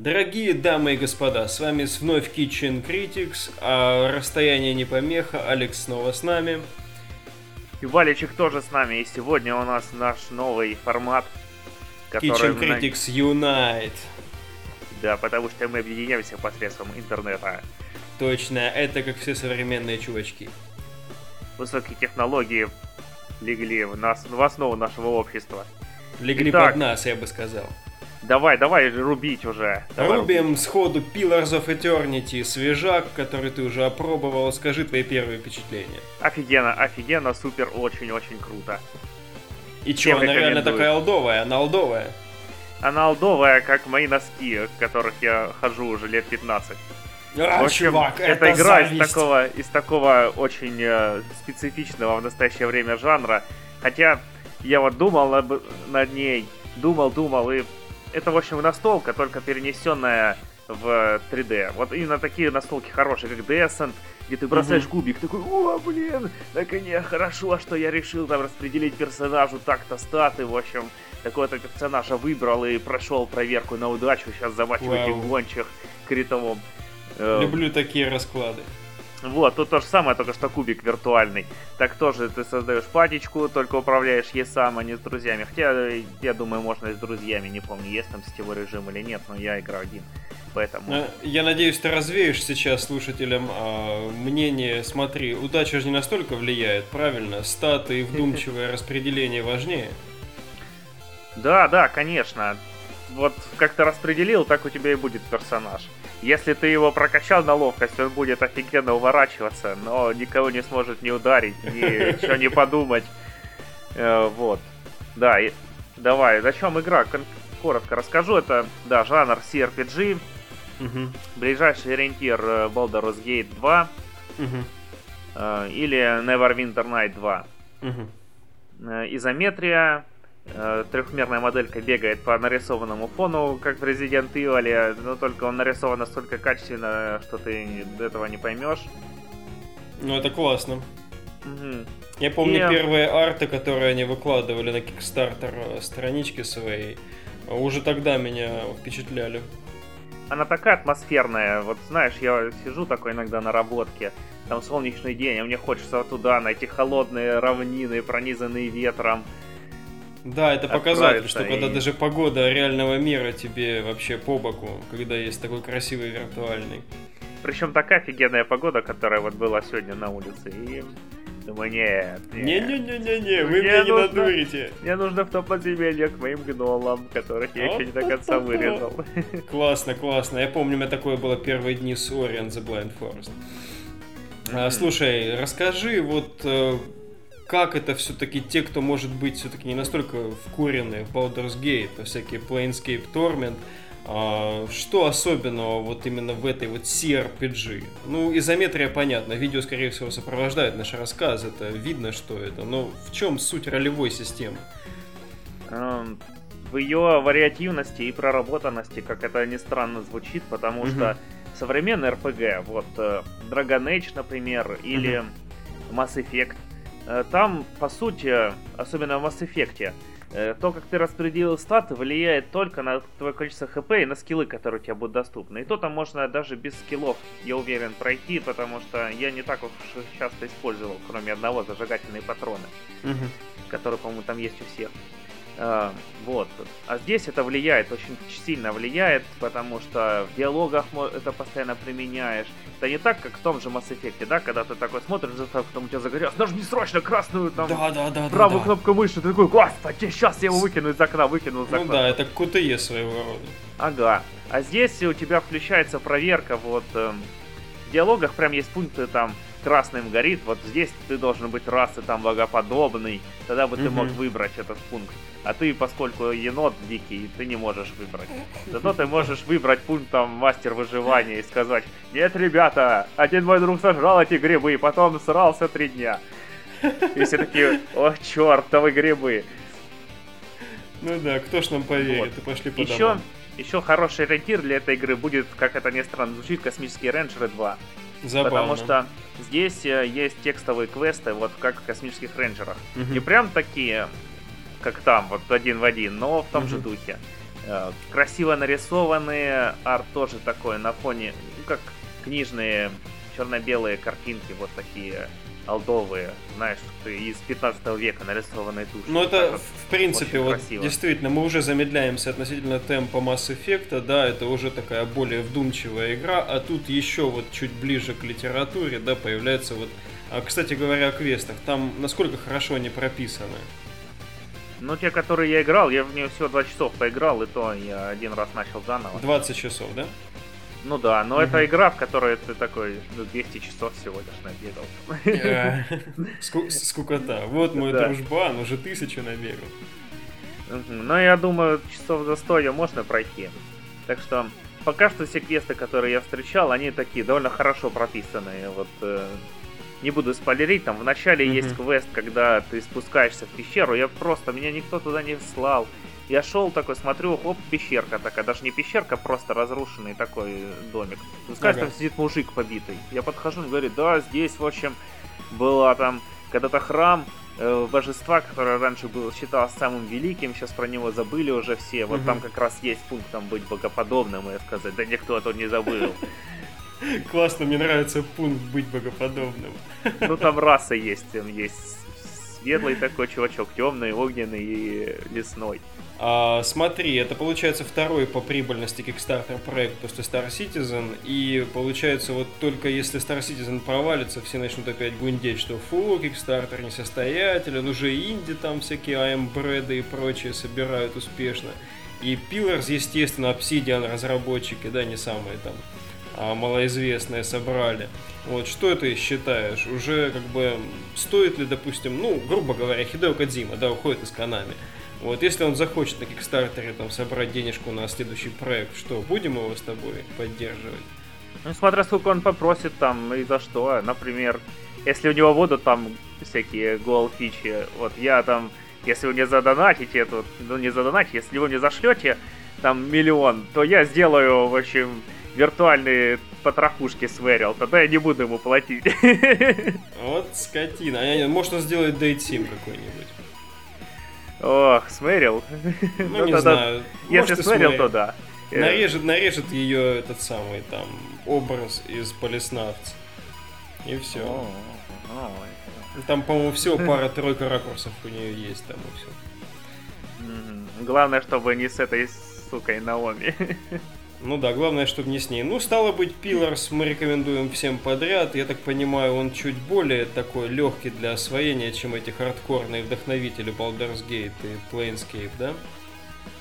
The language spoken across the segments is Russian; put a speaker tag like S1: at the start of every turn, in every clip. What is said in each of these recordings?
S1: Дорогие дамы и господа, с вами вновь Kitchen Critics, а расстояние не помеха, Алекс снова с нами.
S2: И Валичик тоже с нами, и сегодня у нас наш новый формат,
S1: который... Kitchen Critics Unite.
S2: Да, потому что мы объединяемся посредством интернета.
S1: Точно, это как все современные чувачки.
S2: Высокие технологии легли в, нас, в основу нашего общества.
S1: Легли Итак, под нас, я бы сказал.
S2: Давай, давай рубить уже. Давай
S1: Рубим рубить. сходу Pillars of Eternity, свежак, который ты уже опробовал. Скажи твои первые впечатления.
S2: Офигенно, офигенно, супер, очень-очень круто.
S1: И чё, она реально такая алдовая, она алдовая?
S2: Она алдовая, как мои носки, в которых я хожу уже лет 15.
S1: А, в общем, чувак,
S2: это, это игра из такого, из такого очень э, специфичного в настоящее время жанра. Хотя я вот думал над, над ней, думал, думал, и это, в общем, настолка, только перенесенная в 3D. Вот именно такие настолки хорошие, как Descent, где ты бросаешь угу. кубик, такой, о, блин, наконец, хорошо, что я решил там распределить персонажу так-то статы, в общем, такого-то персонажа выбрал и прошел проверку на удачу, сейчас в гончих критовом.
S1: Э, Люблю такие расклады.
S2: Вот, тут то же самое, только что кубик виртуальный. Так тоже ты создаешь патечку, только управляешь ей сам, а не с друзьями. Хотя, я думаю, можно и с друзьями, не помню, есть там сетевой режим или нет, но я играю один. Поэтому... Э,
S1: я надеюсь, ты развеешь сейчас слушателям а, мнение. Смотри, удача же не настолько влияет, правильно? Статы и вдумчивое распределение важнее.
S2: Да, да, конечно. Вот как ты распределил, так у тебя и будет персонаж. Если ты его прокачал на ловкость, он будет офигенно уворачиваться, но никого не сможет не ударить, ничего не подумать. Э, вот. Да, и давай, о чем игра? Коротко расскажу. Это, да, жанр CRPG. Угу. Ближайший ориентир э, Baldur's Gate 2. Угу. Или Neverwinter Night 2. Угу. Изометрия, Э, трехмерная моделька бегает по нарисованному фону, как в Resident Evil, но только он нарисован настолько качественно, что ты этого не поймешь.
S1: Ну, это классно. Угу. Я помню И... первые арты, которые они выкладывали на Kickstarter странички своей, уже тогда меня впечатляли.
S2: Она такая атмосферная, вот знаешь, я сижу такой иногда на работке, там солнечный день, а мне хочется туда, на эти холодные равнины, пронизанные ветром,
S1: да, это показатель, что и... когда даже погода реального мира тебе вообще по боку, когда есть такой красивый виртуальный.
S2: Причем такая офигенная погода, которая вот была сегодня на улице, и Думаю, нет,
S1: Не-не-не-не-не, вы меня не надурите.
S2: Мне нужно в то подземелье к моим гнолам, которых я еще не до конца вырезал.
S1: Классно, классно. Я помню, у меня такое было первые дни с Ori and the Blind Forest. А, слушай, расскажи, вот э, как это все-таки те, кто может быть все-таки не настолько вкуренные в Baldur's Gate, а всякие Planescape Torment, а, что особенного вот именно в этой вот CRPG? Ну, изометрия понятно, видео, скорее всего, сопровождает наш рассказ, это видно, что это, но в чем суть ролевой системы?
S2: Эм, в ее вариативности и проработанности, как это ни странно звучит, потому mm-hmm. что современный RPG, вот э, Dragon Age, например, или mm-hmm. Mass Effect, там, по сути, особенно в Mass Effect, э, то, как ты распределил статы, влияет только на твое количество хп и на скиллы, которые у тебя будут доступны. И то там можно даже без скиллов, я уверен, пройти, потому что я не так уж часто использовал, кроме одного, зажигательные патроны, угу. которые, по-моему, там есть у всех. А, вот. А здесь это влияет, очень сильно влияет, потому что в диалогах это постоянно применяешь. Это не так, как в том же Mass Effect, да, когда ты такой смотришь, потом у тебя загорелось, нажми срочно красную там
S1: да, да, да,
S2: правую
S1: да,
S2: кнопку мыши, ты такой, господи, сейчас я его выкину из окна, выкину из ну окна.
S1: Ну да, это QTE своего рода.
S2: Ага. А здесь у тебя включается проверка, вот, эм, в диалогах прям есть пункты там, красным горит, вот здесь ты должен быть расы там богоподобный, тогда бы ты мог выбрать этот пункт. А ты, поскольку енот дикий, ты не можешь выбрать. Зато ты можешь выбрать пункт там мастер выживания и сказать, нет, ребята, один мой друг сожрал эти грибы, и потом срался три дня. И все такие, о, чертовы грибы.
S1: Ну да, кто ж нам поверит, вот. и пошли по
S2: еще, домам. еще хороший ориентир для этой игры будет, как это ни странно звучит, Космические рейнджеры 2. Забавно. Потому что здесь э, есть текстовые квесты, вот как в Космических рейнджерах. Угу. Не прям такие как там, вот один в один, но в том mm-hmm. же духе. Э, красиво нарисованные, арт тоже такой на фоне, ну, как книжные черно-белые картинки, вот такие алдовые, знаешь, из 15 века нарисованные туши.
S1: Ну это, в принципе, вот красиво. действительно, мы уже замедляемся относительно темпа Mass Effect, да, это уже такая более вдумчивая игра, а тут еще вот чуть ближе к литературе, да, появляется вот... А, кстати говоря, о квестах, там насколько хорошо они прописаны?
S2: Ну, те, которые я играл, я в нее всего 2 часов поиграл, и то я один раз начал заново.
S1: 20 часов, да?
S2: Ну да, но это игра, в которой ты такой, ну, 200 часов всего лишь набегал.
S1: Скукота. Вот мой дружбан, уже тысячу набегал.
S2: Но я думаю, часов за 100 ее можно пройти. Так что пока что все квесты, которые я встречал, они такие довольно хорошо прописанные. Вот э, не буду спойлерить, там в начале mm-hmm. есть квест, когда ты спускаешься в пещеру, я просто, меня никто туда не слал. Я шел такой, смотрю, оп, пещерка такая, даже не пещерка, просто разрушенный такой домик. Спускаешься, ага. там сидит мужик побитый. Я подхожу, он говорит, да, здесь, в общем, была там когда-то храм э, божества, которое раньше был, считалось самым великим, сейчас про него забыли уже все. Вот угу. там как раз есть пункт там быть богоподобным, и сказать, да никто тут не забыл.
S1: Классно, мне нравится пункт быть богоподобным.
S2: Ну там раса есть, там есть светлый такой чувачок, темный, огненный и лесной.
S1: А, смотри, это получается второй по прибыльности Kickstarter проект после Star Citizen, и получается вот только если Star Citizen провалится, все начнут опять гундеть, что фу, Kickstarter несостоятелен, уже инди там всякие AM Брэды и прочие собирают успешно. И Pillars, естественно, Obsidian разработчики, да, не самые там а, малоизвестные собрали. Вот, что ты считаешь? Уже как бы стоит ли, допустим, ну, грубо говоря, Хидео Кадзима, да, уходит из Канами. Вот, если он захочет на Кикстартере там собрать денежку на следующий проект, что, будем его с тобой поддерживать?
S2: Ну, смотря сколько он попросит там и за что. Например, если у него будут там всякие гол фичи, вот я там, если вы не задонатите, то, ну не задонатите, если вы не зашлете там миллион, то я сделаю, в общем, виртуальные потрохушки свэрил, тогда я не буду ему платить.
S1: Вот скотина. А может он сделает дейтсим какой-нибудь.
S2: Ох, смерил.
S1: Ну, ну, не знаю.
S2: Если смерил, то да.
S1: Нарежет, нарежет ее этот самый там образ из полиснавца. И все. Там, по-моему, всего пара-тройка ракурсов у нее есть там и
S2: все. Главное, чтобы не с этой сукой Наоми.
S1: Ну да, главное, чтобы не с ней. Ну, стало быть, Pillars мы рекомендуем всем подряд. Я так понимаю, он чуть более такой легкий для освоения, чем эти хардкорные вдохновители Baldur's Gate и Planescape, да?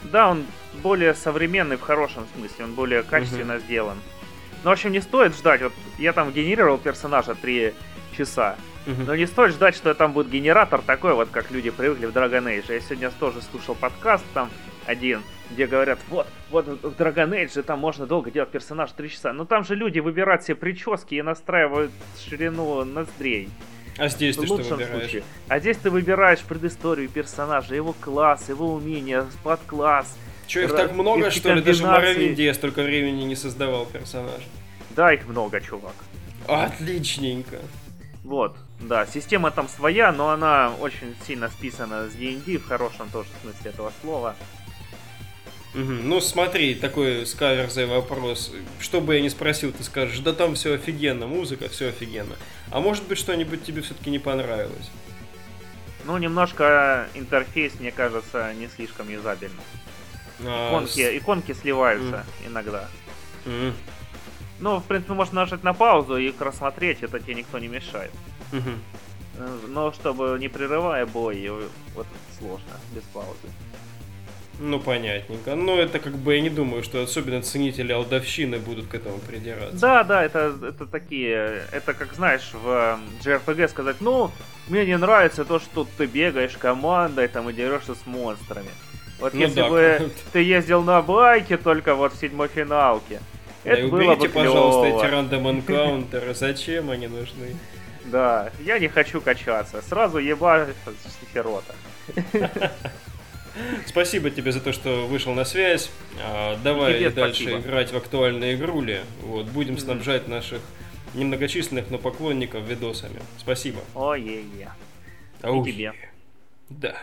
S2: Да, он более современный в хорошем смысле, он более качественно угу. сделан. Ну, в общем, не стоит ждать. Вот я там генерировал персонажа 3 часа. Угу. Но не стоит ждать, что там будет генератор такой, вот как люди привыкли в Dragon Age. Я сегодня тоже слушал подкаст там один где говорят, вот, вот в Dragon Age там можно долго делать персонаж 3 часа. Но там же люди выбирают себе прически и настраивают ширину ноздрей.
S1: А здесь ты что выбираешь? Случае.
S2: А здесь ты выбираешь предысторию персонажа, его класс, его умения, подкласс.
S1: Че, их так много, что ли? Даже в Моровинде я столько времени не создавал персонажа.
S2: Да, их много, чувак.
S1: Отличненько.
S2: Вот, да, система там своя, но она очень сильно списана с D&D в хорошем тоже смысле этого слова.
S1: Ну смотри, такой скаверзый вопрос. Что бы я ни спросил, ты скажешь, да там все офигенно, музыка, все офигенно. А может быть что-нибудь тебе все-таки не понравилось?
S2: Ну, немножко интерфейс, мне кажется, не слишком юзабельный. А, иконки, с... иконки сливаются mm. иногда. Mm. Ну, в принципе, можно нажать на паузу и их рассмотреть, это тебе никто не мешает. Mm-hmm. Но чтобы не прерывая бой, вот сложно, без паузы.
S1: Ну, понятненько. Но это как бы я не думаю, что особенно ценители алдовщины будут к этому придираться.
S2: Да, да, это, это такие... Это как, знаешь, в JRPG сказать, ну, мне не нравится то, что ты бегаешь командой там и дерешься с монстрами. Вот ну, если да, бы ты ездил на байке только вот в седьмой финалке,
S1: да это было уберите, бы пожалуйста, эти рандом энкаунтеры. Зачем они нужны?
S2: Да, я не хочу качаться. Сразу еба сирота.
S1: Спасибо тебе за то, что вышел на связь. А, давай тебе дальше спасибо. играть в актуальные игрули. Вот, будем снабжать наших немногочисленных, но поклонников видосами. Спасибо.
S2: Ой-е-е.
S1: И тебе. Да.